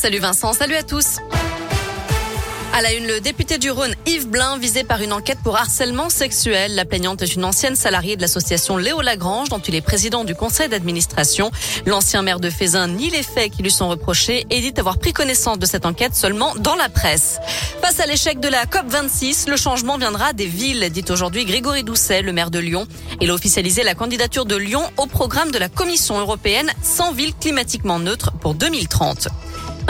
Salut Vincent, salut à tous. À la une, le député du Rhône, Yves Blin, visé par une enquête pour harcèlement sexuel. La plaignante est une ancienne salariée de l'association Léo Lagrange, dont il est président du conseil d'administration. L'ancien maire de Fézin nie les faits qui lui sont reprochés et dit avoir pris connaissance de cette enquête seulement dans la presse. Face à l'échec de la COP26, le changement viendra des villes, dit aujourd'hui Grégory Doucet, le maire de Lyon. Il a officialisé la candidature de Lyon au programme de la Commission européenne sans ville climatiquement neutre pour 2030.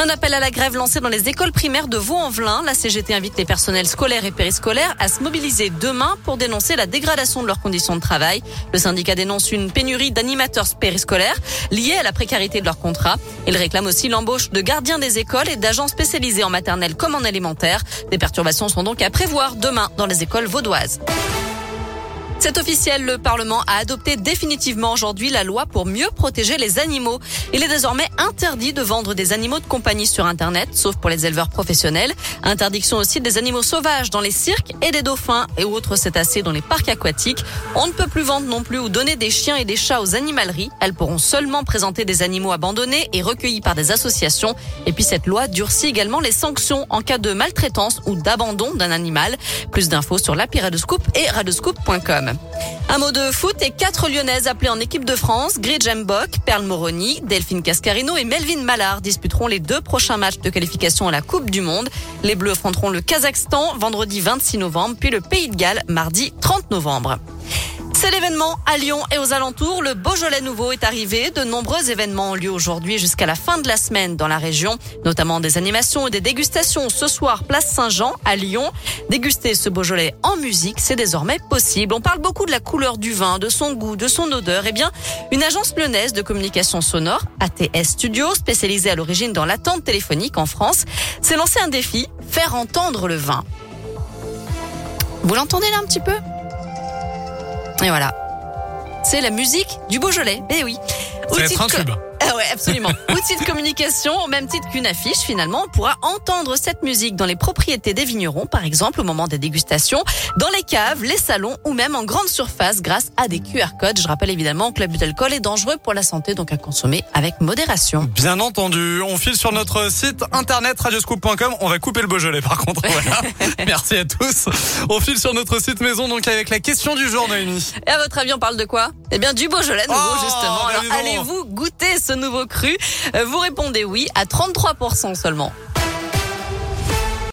Un appel à la grève lancé dans les écoles primaires de Vaux-en-Velin. La CGT invite les personnels scolaires et périscolaires à se mobiliser demain pour dénoncer la dégradation de leurs conditions de travail. Le syndicat dénonce une pénurie d'animateurs périscolaires liée à la précarité de leur contrat. Il réclame aussi l'embauche de gardiens des écoles et d'agents spécialisés en maternelle comme en élémentaire. Des perturbations sont donc à prévoir demain dans les écoles vaudoises. C'est officiel, le Parlement a adopté définitivement aujourd'hui la loi pour mieux protéger les animaux. Il est désormais interdit de vendre des animaux de compagnie sur Internet, sauf pour les éleveurs professionnels. Interdiction aussi des animaux sauvages dans les cirques et des dauphins et autres cétacés dans les parcs aquatiques. On ne peut plus vendre non plus ou donner des chiens et des chats aux animaleries. Elles pourront seulement présenter des animaux abandonnés et recueillis par des associations. Et puis cette loi durcit également les sanctions en cas de maltraitance ou d'abandon d'un animal. Plus d'infos sur l'appli Radescoop et Un mot de foot et quatre Lyonnaises appelées en équipe de France. Grid Mbok, Perle Moroni, Delphine Cascarino et Melvin Mallard disputeront les deux prochains matchs de qualification à la Coupe du Monde. Les Bleus affronteront le Kazakhstan vendredi 26 novembre, puis le Pays de Galles mardi 30 novembre. C'est l'événement à Lyon et aux alentours. Le Beaujolais nouveau est arrivé. De nombreux événements ont lieu aujourd'hui jusqu'à la fin de la semaine dans la région, notamment des animations et des dégustations. Ce soir, place Saint-Jean à Lyon. Déguster ce Beaujolais en musique, c'est désormais possible. On parle beaucoup de la couleur du vin, de son goût, de son odeur. Eh bien, une agence lyonnaise de communication sonore, ATS Studio, spécialisée à l'origine dans l'attente téléphonique en France, s'est lancé un défi, faire entendre le vin. Vous l'entendez là un petit peu? Et voilà. C'est la musique du Beaujolais. Eh oui. Ça va être un tube. Ouais, absolument. Outil de communication, au même titre qu'une affiche, finalement, on pourra entendre cette musique dans les propriétés des vignerons, par exemple, au moment des dégustations, dans les caves, les salons ou même en grande surface grâce à des QR codes. Je rappelle évidemment que l'abus d'alcool est dangereux pour la santé, donc à consommer avec modération. Bien entendu. On file sur notre site internet radioscoop.com. On va couper le Beaujolais, par contre. Voilà. Merci à tous. On file sur notre site maison, donc avec la question du jour, Noémie. Et à votre avis, on parle de quoi? Eh bien, du Beaujolais nouveau, Oh, justement. Alors, allez-vous goûter ce nouveau cru? Euh, Vous répondez oui à 33% seulement.